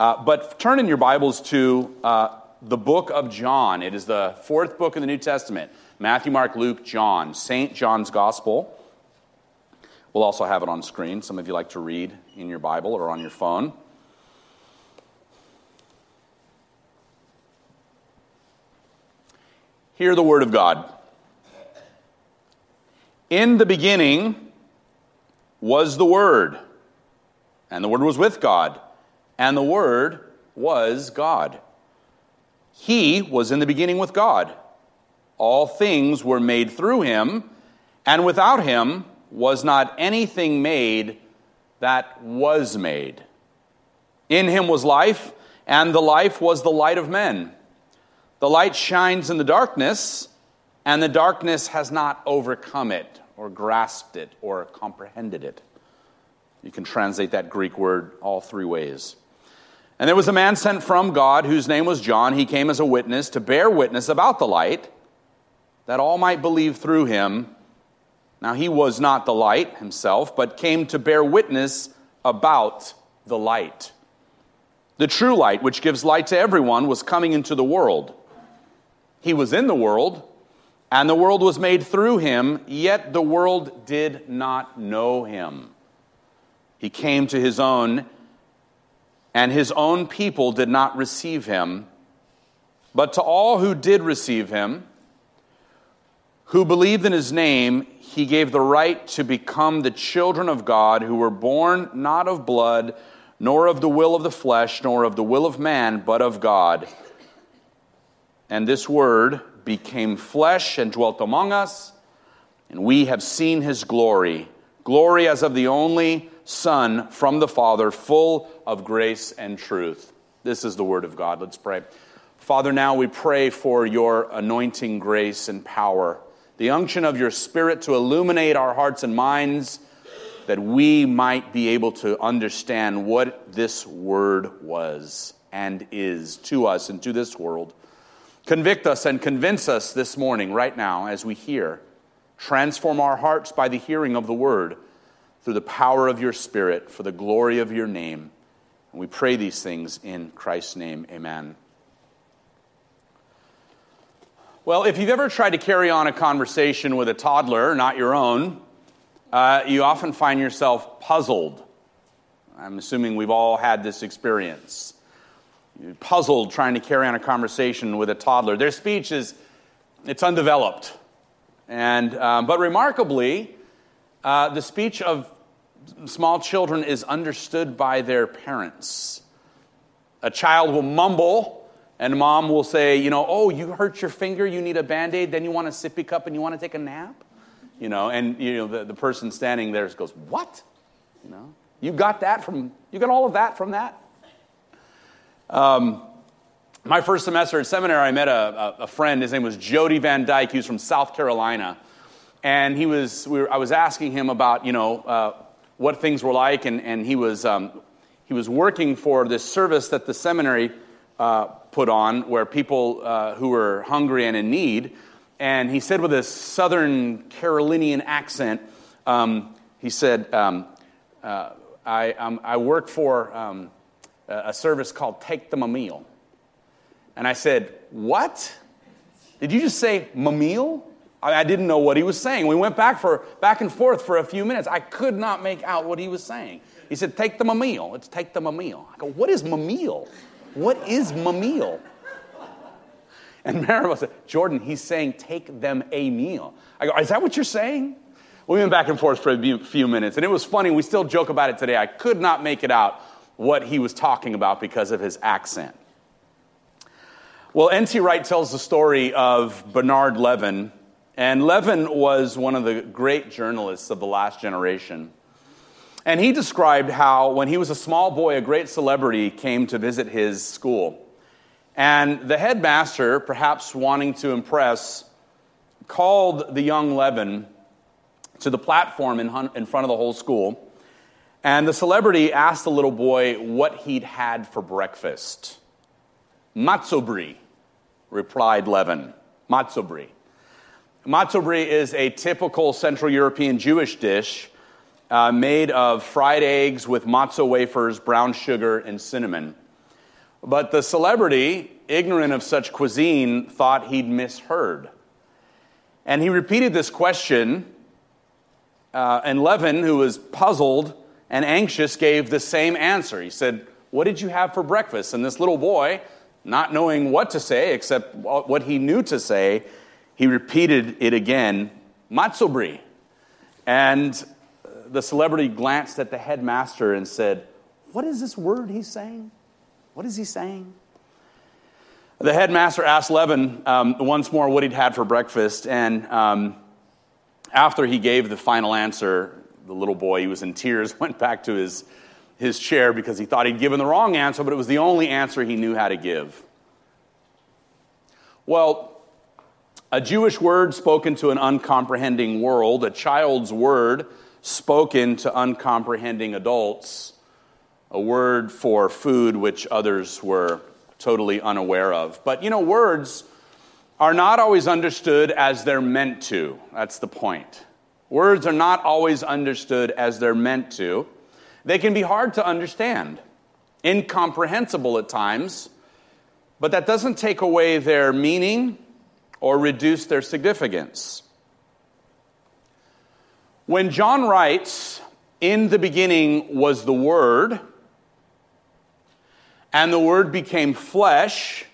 Uh, but turn in your Bibles to uh, the book of John. It is the fourth book in the New Testament Matthew, Mark, Luke, John, St. John's Gospel. We'll also have it on screen. Some of you like to read in your Bible or on your phone. Hear the word of God. In the beginning was the Word, and the Word was with God, and the Word was God. He was in the beginning with God. All things were made through him, and without him was not anything made that was made. In him was life, and the life was the light of men. The light shines in the darkness, and the darkness has not overcome it, or grasped it, or comprehended it. You can translate that Greek word all three ways. And there was a man sent from God whose name was John. He came as a witness to bear witness about the light, that all might believe through him. Now he was not the light himself, but came to bear witness about the light. The true light, which gives light to everyone, was coming into the world. He was in the world, and the world was made through him, yet the world did not know him. He came to his own and his own people did not receive him. But to all who did receive him, who believed in his name, he gave the right to become the children of God, who were born not of blood, nor of the will of the flesh, nor of the will of man, but of God. And this word became flesh and dwelt among us, and we have seen his glory glory as of the only Son from the Father, full of grace and truth. This is the word of God. Let's pray. Father, now we pray for your anointing grace and power, the unction of your Spirit to illuminate our hearts and minds that we might be able to understand what this word was and is to us and to this world. Convict us and convince us this morning, right now, as we hear. Transform our hearts by the hearing of the word through the power of your Spirit for the glory of your name. And we pray these things in Christ's name. Amen. Well, if you've ever tried to carry on a conversation with a toddler, not your own, uh, you often find yourself puzzled. I'm assuming we've all had this experience. You're puzzled trying to carry on a conversation with a toddler. Their speech is it's undeveloped. And, um, but remarkably, uh, the speech of small children is understood by their parents. A child will mumble, and mom will say, You know, oh, you hurt your finger, you need a band aid, then you want a sippy cup and you want to take a nap? You know, and you know, the, the person standing there goes, What? You know, you got that from, you got all of that from that? Um, my first semester at seminary, I met a, a, friend. His name was Jody Van Dyke. He was from South Carolina and he was, we were, I was asking him about, you know, uh, what things were like, and, and he, was, um, he was working for this service that the seminary uh, put on where people uh, who were hungry and in need, and he said with a southern Carolinian accent, um, he said, um, uh, I, um, I work for um, a service called Take Them a Meal. And I said, What? Did you just say meal? I didn't know what he was saying. We went back, for, back and forth for a few minutes. I could not make out what he was saying. He said, Take them a meal. Let's take them a meal. I go, What is meal? What is meal? And Maribel said, Jordan, he's saying, Take them a meal. I go, Is that what you're saying? We went back and forth for a few minutes, and it was funny. We still joke about it today. I could not make it out what he was talking about because of his accent. Well, N.T. Wright tells the story of Bernard Levin and Levin was one of the great journalists of the last generation. And he described how, when he was a small boy, a great celebrity came to visit his school. And the headmaster, perhaps wanting to impress, called the young Levin to the platform in, in front of the whole school. And the celebrity asked the little boy what he'd had for breakfast. Matzo brie, replied Levin. Matzo brie is a typical Central European Jewish dish uh, made of fried eggs with matzo wafers, brown sugar, and cinnamon. But the celebrity, ignorant of such cuisine, thought he'd misheard. And he repeated this question, uh, and Levin, who was puzzled and anxious, gave the same answer. He said, What did you have for breakfast? And this little boy, not knowing what to say except what he knew to say, he repeated it again, Matzo brie. And the celebrity glanced at the headmaster and said, What is this word he's saying? What is he saying? The headmaster asked Levin um, once more what he'd had for breakfast, and um, after he gave the final answer, the little boy, he was in tears, went back to his, his chair because he thought he'd given the wrong answer, but it was the only answer he knew how to give. Well, a Jewish word spoken to an uncomprehending world, a child's word spoken to uncomprehending adults, a word for food which others were totally unaware of. But you know, words are not always understood as they're meant to. That's the point. Words are not always understood as they're meant to. They can be hard to understand, incomprehensible at times, but that doesn't take away their meaning or reduce their significance. When John writes, In the beginning was the Word, and the Word became flesh,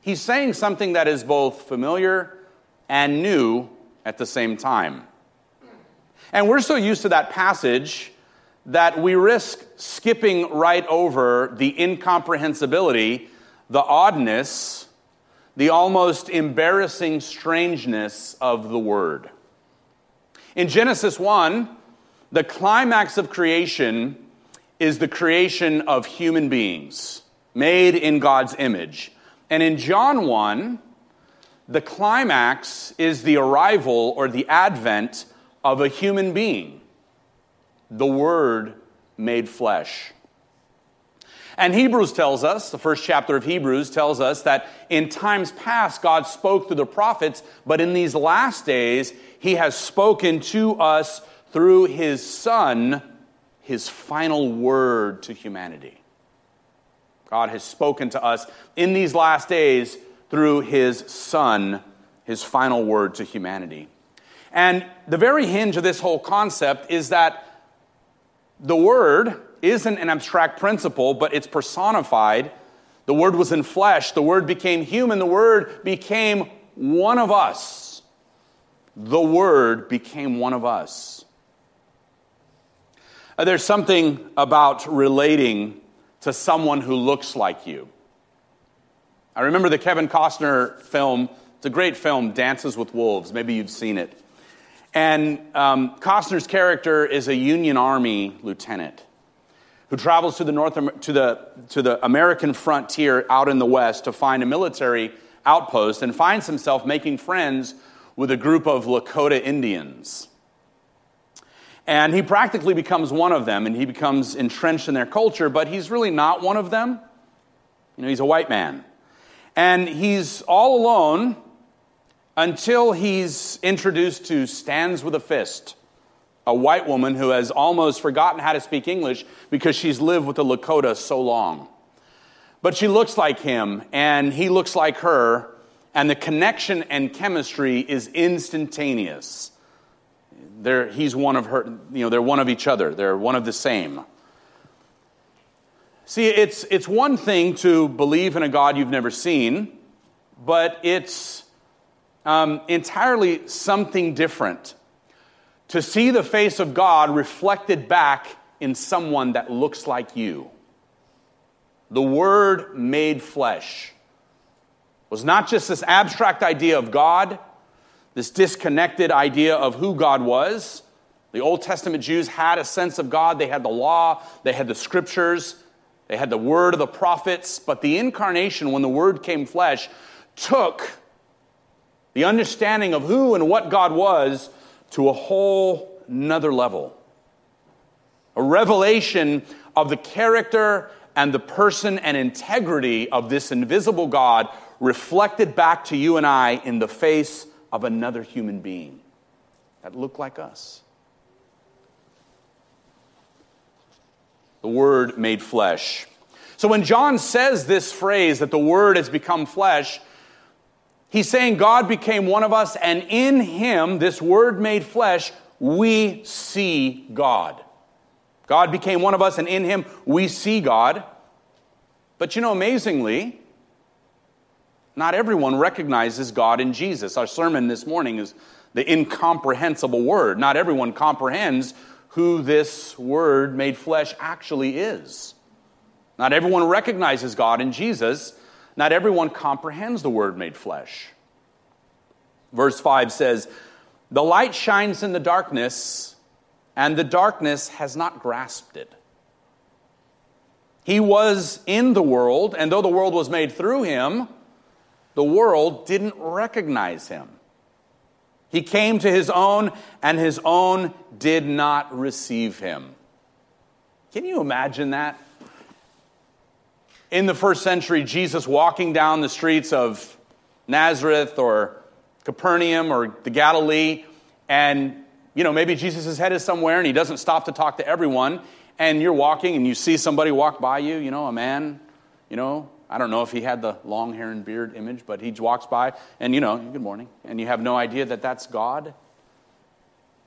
he's saying something that is both familiar and new at the same time. And we're so used to that passage that we risk skipping right over the incomprehensibility, the oddness, the almost embarrassing strangeness of the Word. In Genesis 1, the climax of creation is the creation of human beings made in God's image. And in John 1, the climax is the arrival or the advent of a human being, the Word made flesh. And Hebrews tells us, the first chapter of Hebrews tells us that in times past God spoke through the prophets, but in these last days he has spoken to us through his Son, his final word to humanity. God has spoken to us in these last days through his Son, his final word to humanity. And the very hinge of this whole concept is that the Word isn't an abstract principle, but it's personified. The Word was in flesh, the Word became human, the Word became one of us the Word became one of us. There's something about relating to someone who looks like you. I remember the Kevin Costner film, it's a great film, Dances with Wolves. Maybe you've seen it. And um, Costner's character is a Union Army lieutenant who travels to the, North, to, the, to the American frontier out in the West to find a military outpost and finds himself making friends with a group of Lakota Indians. And he practically becomes one of them, and he becomes entrenched in their culture, but he's really not one of them. You know, he's a white man. And he's all alone until he's introduced to Stands with a Fist, a white woman who has almost forgotten how to speak English because she's lived with the Lakota so long. But she looks like him, and he looks like her, and the connection and chemistry is instantaneous. They're, he's one of her, you know, they're one of each other, they're one of the same. See, it's, it's one thing to believe in a God you've never seen, but it's um, entirely something different to see the face of God reflected back in someone that looks like you. The Word made flesh was not just this abstract idea of God, this disconnected idea of who God was. The Old Testament Jews had a sense of God. They had the law, they had the scriptures, they had the word of the prophets. But the incarnation, when the word came flesh, took the understanding of who and what God was to a whole nother level. A revelation of the character and the person and integrity of this invisible God reflected back to you and I in the face of another human being that looked like us. The Word made flesh. So when John says this phrase that the Word has become flesh, he's saying God became one of us, and in Him, this Word made flesh, we see God. God became one of us, and in Him, we see God. But you know, amazingly, not everyone recognizes God in Jesus. Our sermon this morning is the incomprehensible Word. Not everyone comprehends who this Word made flesh actually is. Not everyone recognizes God in Jesus. Not everyone comprehends the Word made flesh. Verse 5 says, The light shines in the darkness, and the darkness has not grasped it. He was in the world, and though the world was made through him, the world didn't recognize him. He came to his own, and his own did not receive him. Can you imagine that? In the first century, Jesus walking down the streets of Nazareth or Capernaum or the Galilee, and you know, maybe Jesus' head is somewhere and he doesn't stop to talk to everyone, and you're walking and you see somebody walk by you, you know, a man, you know, I don't know if he had the long hair and beard image, but he walks by and, you know, good morning, and you have no idea that that's God.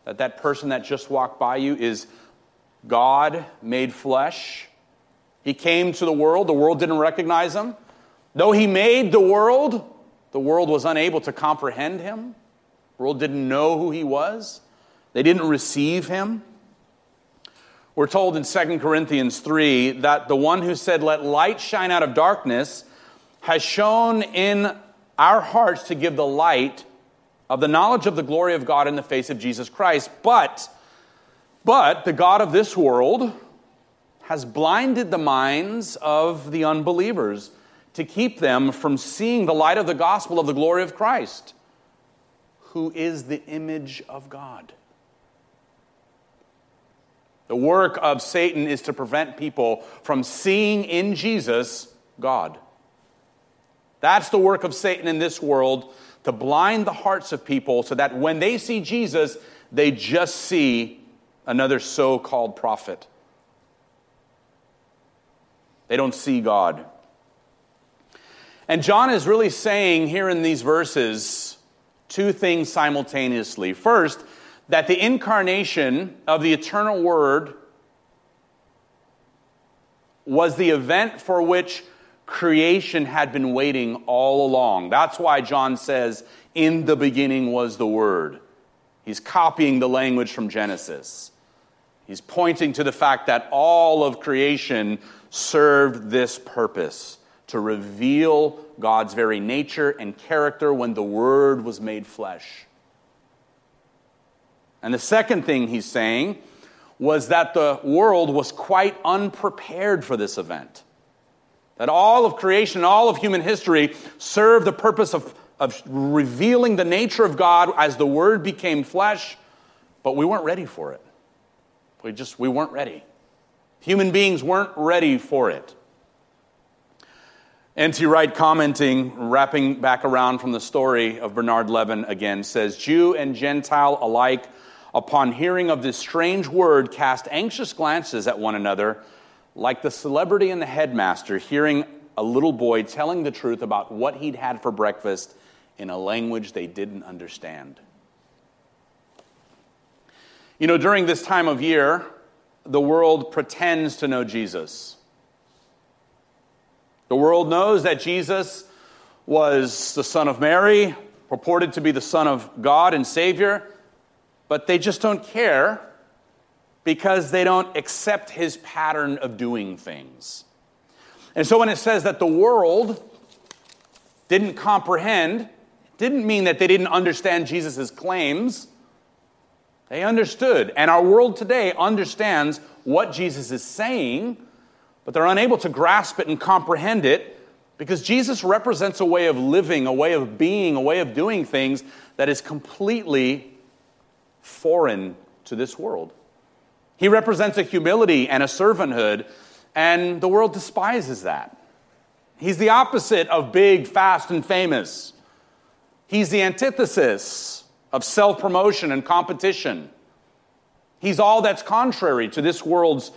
That that person that just walked by you is God made flesh. He came to the world, the world didn't recognize him. Though he made the world, the world was unable to comprehend him. The world didn't know who he was. They didn't receive him. We're told in 2 Corinthians 3 that the one who said, Let light shine out of darkness, has shone in our hearts to give the light of the knowledge of the glory of God in the face of Jesus Christ. But, but the God of this world has blinded the minds of the unbelievers to keep them from seeing the light of the gospel of the glory of Christ, who is the image of God. The work of Satan is to prevent people from seeing in Jesus God. That's the work of Satan in this world to blind the hearts of people so that when they see Jesus, they just see another so called prophet. They don't see God. And John is really saying here in these verses two things simultaneously. First, that the incarnation of the eternal Word was the event for which creation had been waiting all along. That's why John says, In the beginning was the Word. He's copying the language from Genesis. He's pointing to the fact that all of creation served this purpose to reveal God's very nature and character when the Word was made flesh. And the second thing he's saying was that the world was quite unprepared for this event. That all of creation, all of human history served the purpose of, of revealing the nature of God as the Word became flesh, but we weren't ready for it. We just, we weren't ready. Human beings weren't ready for it. N.T. Wright, commenting, wrapping back around from the story of Bernard Levin again, says Jew and Gentile alike, upon hearing of this strange word, cast anxious glances at one another, like the celebrity and the headmaster hearing a little boy telling the truth about what he'd had for breakfast in a language they didn't understand. You know, during this time of year, the world pretends to know Jesus. The world knows that Jesus was the Son of Mary, purported to be the Son of God and Savior, but they just don't care because they don't accept his pattern of doing things. And so when it says that the world didn't comprehend, didn't mean that they didn't understand Jesus' claims. They understood. And our world today understands what Jesus is saying, but they're unable to grasp it and comprehend it because Jesus represents a way of living, a way of being, a way of doing things that is completely foreign to this world. He represents a humility and a servanthood, and the world despises that. He's the opposite of big, fast, and famous. He's the antithesis of self promotion and competition. He's all that's contrary to this world's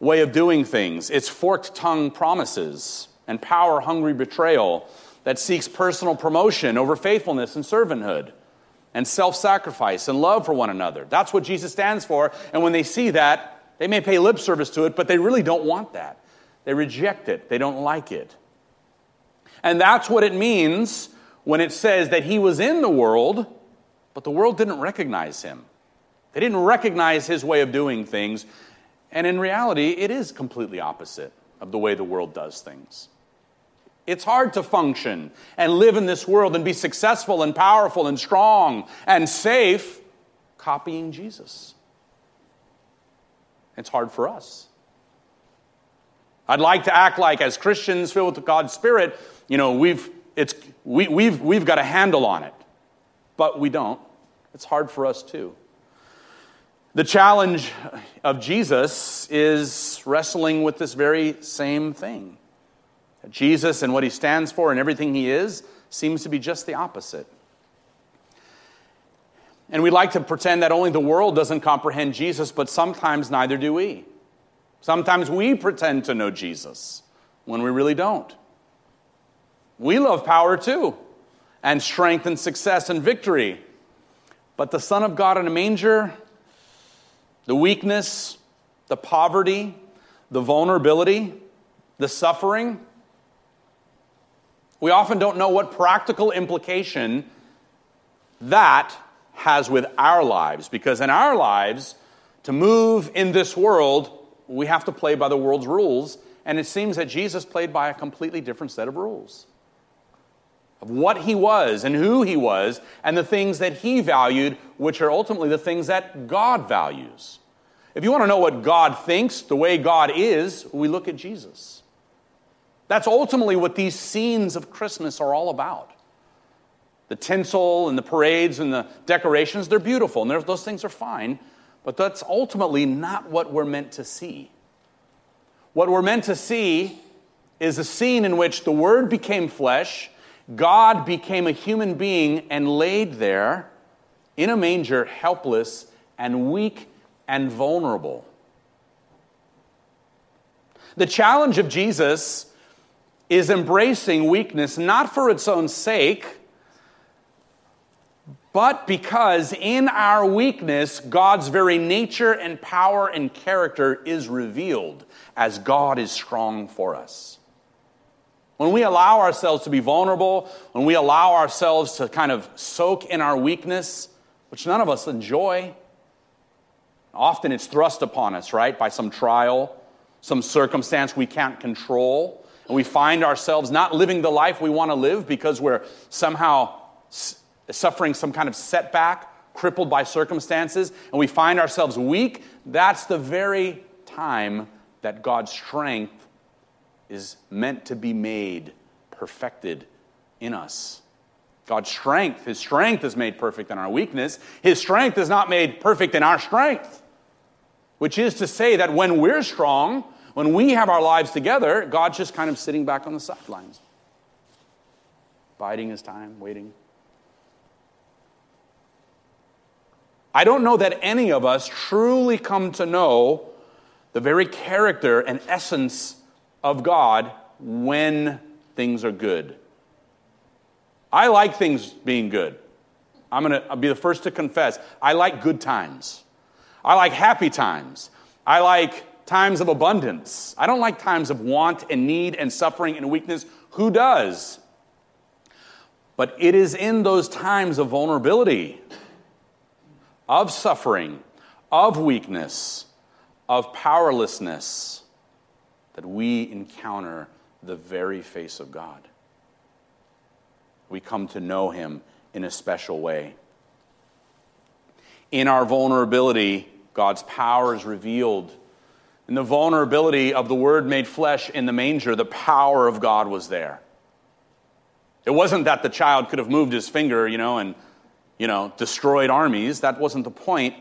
way of doing things. It's forked tongue promises and power hungry betrayal that seeks personal promotion over faithfulness and servanthood and self sacrifice and love for one another. That's what Jesus stands for. And when they see that, they may pay lip service to it, but they really don't want that. They reject it, they don't like it. And that's what it means when it says that he was in the world, but the world didn't recognize him. They didn't recognize his way of doing things. And in reality, it is completely opposite of the way the world does things. It's hard to function and live in this world and be successful and powerful and strong and safe copying Jesus. It's hard for us. I'd like to act like, as Christians filled with God's Spirit, you know, we've, it's, we, we've, we've got a handle on it. But we don't. It's hard for us too. The challenge of Jesus is wrestling with this very same thing. Jesus and what he stands for and everything he is seems to be just the opposite. And we like to pretend that only the world doesn't comprehend Jesus, but sometimes neither do we. Sometimes we pretend to know Jesus when we really don't. We love power too, and strength and success and victory. But the Son of God in a manger, the weakness, the poverty, the vulnerability, the suffering, we often don't know what practical implication that has with our lives, because in our lives, to move in this world, we have to play by the world's rules, and it seems that Jesus played by a completely different set of rules of what he was and who he was and the things that he valued, which are ultimately the things that God values. If you want to know what God thinks, the way God is, we look at Jesus. That's ultimately what these scenes of Christmas are all about. The tinsel and the parades and the decorations, they're beautiful, and those things are fine, but that's ultimately not what we're meant to see. What we're meant to see is a scene in which the Word became flesh, God became a human being and laid there in a manger, helpless and weak and vulnerable. The challenge of Jesus is embracing weakness not for its own sake, but because in our weakness, God's very nature and power and character is revealed as God is strong for us. When we allow ourselves to be vulnerable, when we allow ourselves to kind of soak in our weakness, which none of us enjoy, often it's thrust upon us, right, by some trial, some circumstance we can't control. And we find ourselves not living the life we want to live because we're somehow suffering some kind of setback, crippled by circumstances, and we find ourselves weak, that's the very time that God's strength is meant to be made perfected in us. God's strength, His strength is made perfect in our weakness. His strength is not made perfect in our strength, which is to say that when we're strong, when we have our lives together, God's just kind of sitting back on the sidelines, biding His time, waiting. I don't know that any of us truly come to know the very character and essence of God when things are good. I like things being good. I'm going to be the first to confess. I like good times. I like happy times. I like times of abundance. I don't like times of want and need and suffering and weakness. Who does? But it is in those times of vulnerability of suffering, of weakness, of powerlessness, that we encounter the very face of God. We come to know Him in a special way. In our vulnerability, God's power is revealed. In the vulnerability of the Word made flesh in the manger, the power of God was there. It wasn't that the child could have moved his finger, you know, and you know, destroyed armies. That wasn't the point.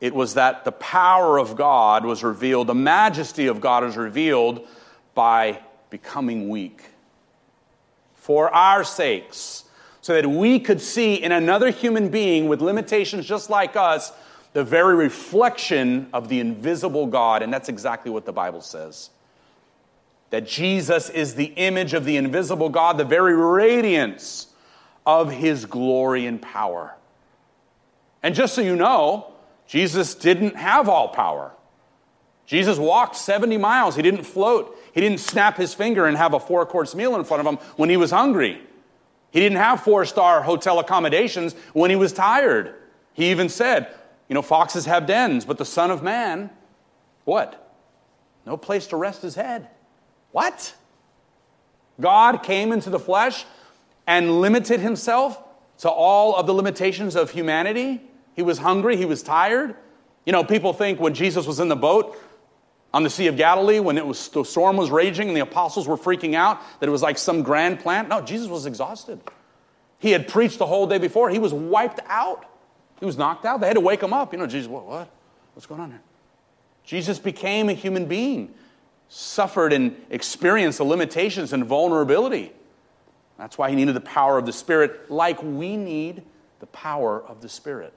It was that the power of God was revealed, the majesty of God is revealed by becoming weak for our sakes, so that we could see in another human being with limitations just like us the very reflection of the invisible God. And that's exactly what the Bible says. That Jesus is the image of the invisible God, the very radiance of his glory and power. And just so you know, Jesus didn't have all power. Jesus walked 70 miles. He didn't float. He didn't snap his finger and have a four course meal in front of him when he was hungry. He didn't have four star hotel accommodations when he was tired. He even said, You know, foxes have dens, but the Son of Man, what? No place to rest his head. What? God came into the flesh and limited himself to all of the limitations of humanity. He was hungry, he was tired. You know, people think when Jesus was in the boat on the Sea of Galilee, when it was, the storm was raging and the apostles were freaking out, that it was like some grand plan. No, Jesus was exhausted. He had preached the whole day before. He was wiped out. He was knocked out. They had to wake him up. You know, Jesus, what? what? What's going on here? Jesus became a human being, suffered and experienced the limitations and vulnerability. That's why he needed the power of the Spirit, like we need the power of the Spirit.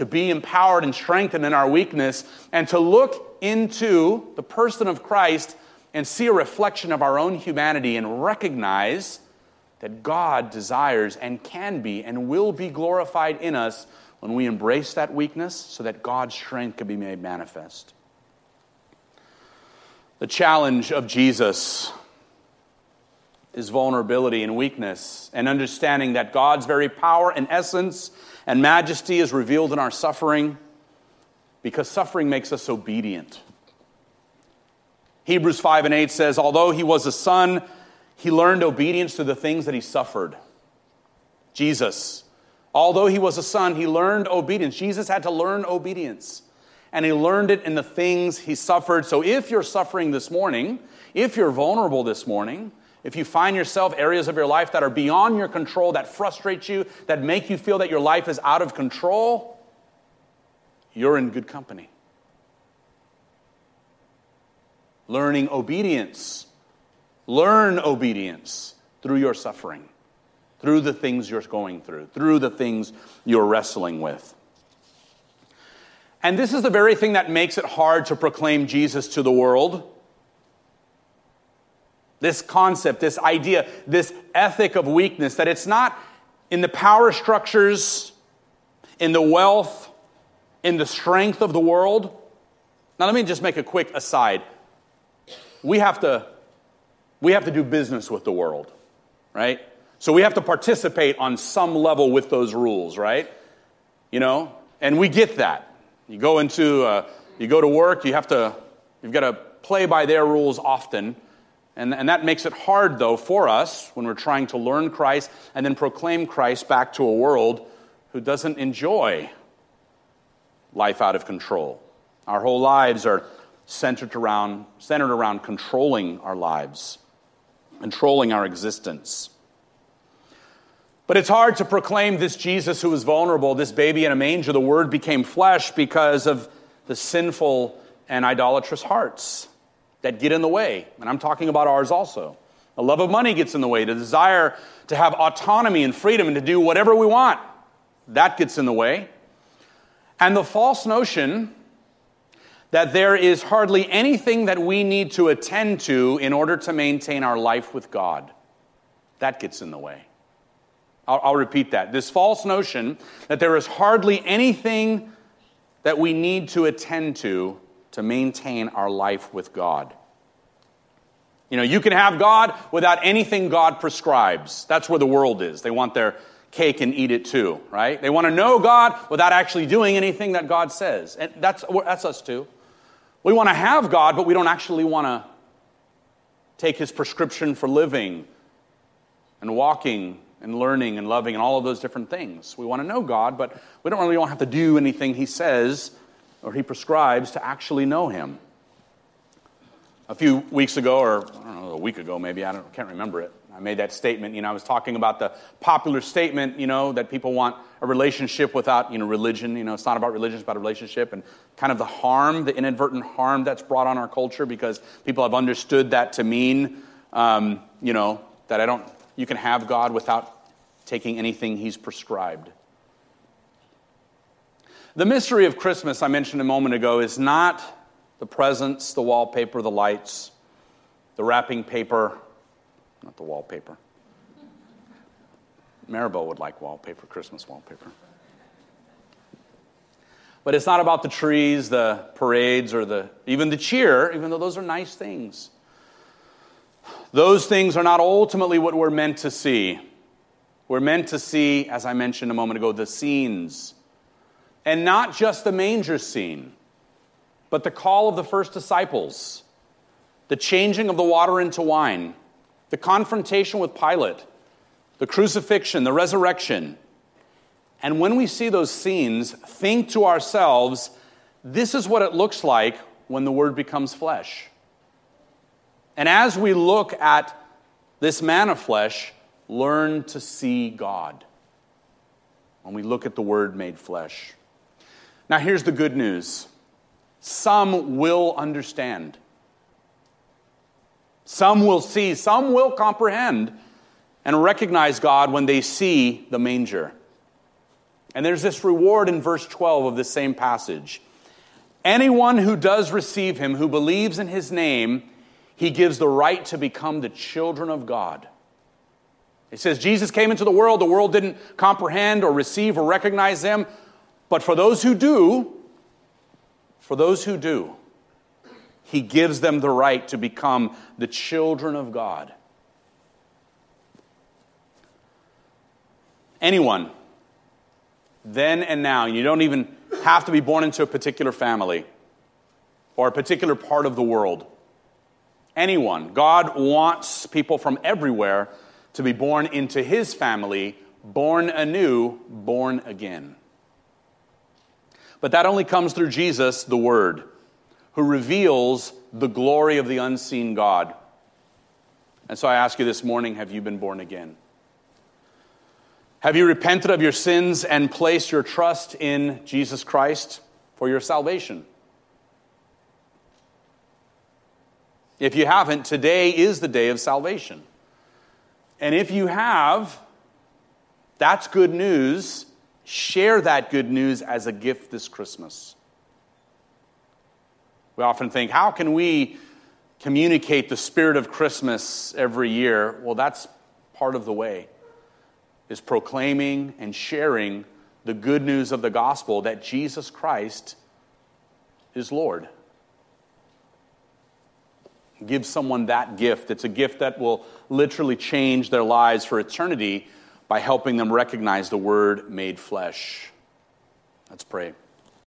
To be empowered and strengthened in our weakness, and to look into the person of Christ and see a reflection of our own humanity and recognize that God desires and can be and will be glorified in us when we embrace that weakness so that God's strength can be made manifest. The challenge of Jesus is vulnerability and weakness, and understanding that God's very power and essence and majesty is revealed in our suffering because suffering makes us obedient. Hebrews 5 and 8 says, Although he was a son, he learned obedience to the things that he suffered. Jesus, although he was a son, he learned obedience. Jesus had to learn obedience, and he learned it in the things he suffered. So if you're suffering this morning, if you're vulnerable this morning, if you find yourself areas of your life that are beyond your control, that frustrate you, that make you feel that your life is out of control, you're in good company. Learning obedience. Learn obedience through your suffering, through the things you're going through, through the things you're wrestling with. And this is the very thing that makes it hard to proclaim Jesus to the world. This concept, this idea, this ethic of weakness, that it's not in the power structures, in the wealth, in the strength of the world. Now, let me just make a quick aside. We have to, we have to do business with the world, right? So we have to participate on some level with those rules, right? You know, and we get that. You go into, uh, you go to work, you have to, you've got to play by their rules often. And, and that makes it hard, though, for us when we're trying to learn Christ and then proclaim Christ back to a world who doesn't enjoy life out of control. Our whole lives are centered around, centered around controlling our lives, controlling our existence. But it's hard to proclaim this Jesus who was vulnerable, this baby in a manger. The word became flesh because of the sinful and idolatrous hearts that get in the way. And I'm talking about ours also. The love of money gets in the way, the desire to have autonomy and freedom and to do whatever we want. That gets in the way. And the false notion that there is hardly anything that we need to attend to in order to maintain our life with God. That gets in the way. I'll, I'll, repeat that. This false notion that there is hardly anything that we need to attend to to maintain our life with God. You know, you can have God without anything God prescribes. That's where the world is. They want their cake and eat it too, right? They want to know God without actually doing anything that God says. And that's, that's us too. We want to have God, but we don't actually want to take his prescription for living and walking and learning and loving and all of those different things. We want to know God, but we don't really want to have to do anything he says or he prescribes to actually know him. A few weeks ago, or I don't know, a week ago maybe, I don't, can't remember it, I made that statement. You know, I was talking about the popular statement, you know, that people want a relationship without, you know, religion. You know, it's not about religion, it's about a relationship. And kind of the harm, the inadvertent harm that's brought on our culture because people have understood that to mean, um, you know, that I don't, you can have God without taking anything He's prescribed. The mystery of Christmas, I mentioned a moment ago, is not the presents, the wallpaper, the lights, the wrapping paper, not the wallpaper. Maribel would like wallpaper, Christmas wallpaper. But it's not about the trees, the parades, or the, even the cheer, even though those are nice things. Those things are not ultimately what we're meant to see. We're meant to see, as I mentioned a moment ago, the scenes. And not just the manger scene, but the call of the first disciples, the changing of the water into wine, the confrontation with Pilate, the crucifixion, the resurrection. And when we see those scenes, think to ourselves, this is what it looks like when the Word becomes flesh. And as we look at this man of flesh, learn to see God. When we look at the Word made flesh. Now, here's the good news some will understand, some will see, some will comprehend and recognize God when they see the manger. And there's this reward in verse 12 of the same passage. Anyone who does receive him, who believes in his name, he gives the right to become the children of God. It says Jesus came into the world, the world didn't comprehend or receive or recognize him. But for those who do, for those who do, he gives them the right to become the children of God. Anyone, then and now, you don't even have to be born into a particular family or a particular part of the world. Anyone, God wants people from everywhere to be born into his family, born anew, born again. But that only comes through Jesus, the Word, who reveals the glory of the unseen God. And so I ask you this morning have you been born again? Have you repented of your sins and placed your trust in Jesus Christ for your salvation? If you haven't, today is the day of salvation. And if you have, that's good news share that good news as a gift this Christmas. We often think, how can we communicate the spirit of Christmas every year? Well, that's part of the way, is proclaiming and sharing the good news of the gospel that Jesus Christ is Lord. Give someone that gift. It's a gift that will literally change their lives for eternity by helping them recognize the Word made flesh. Let's pray.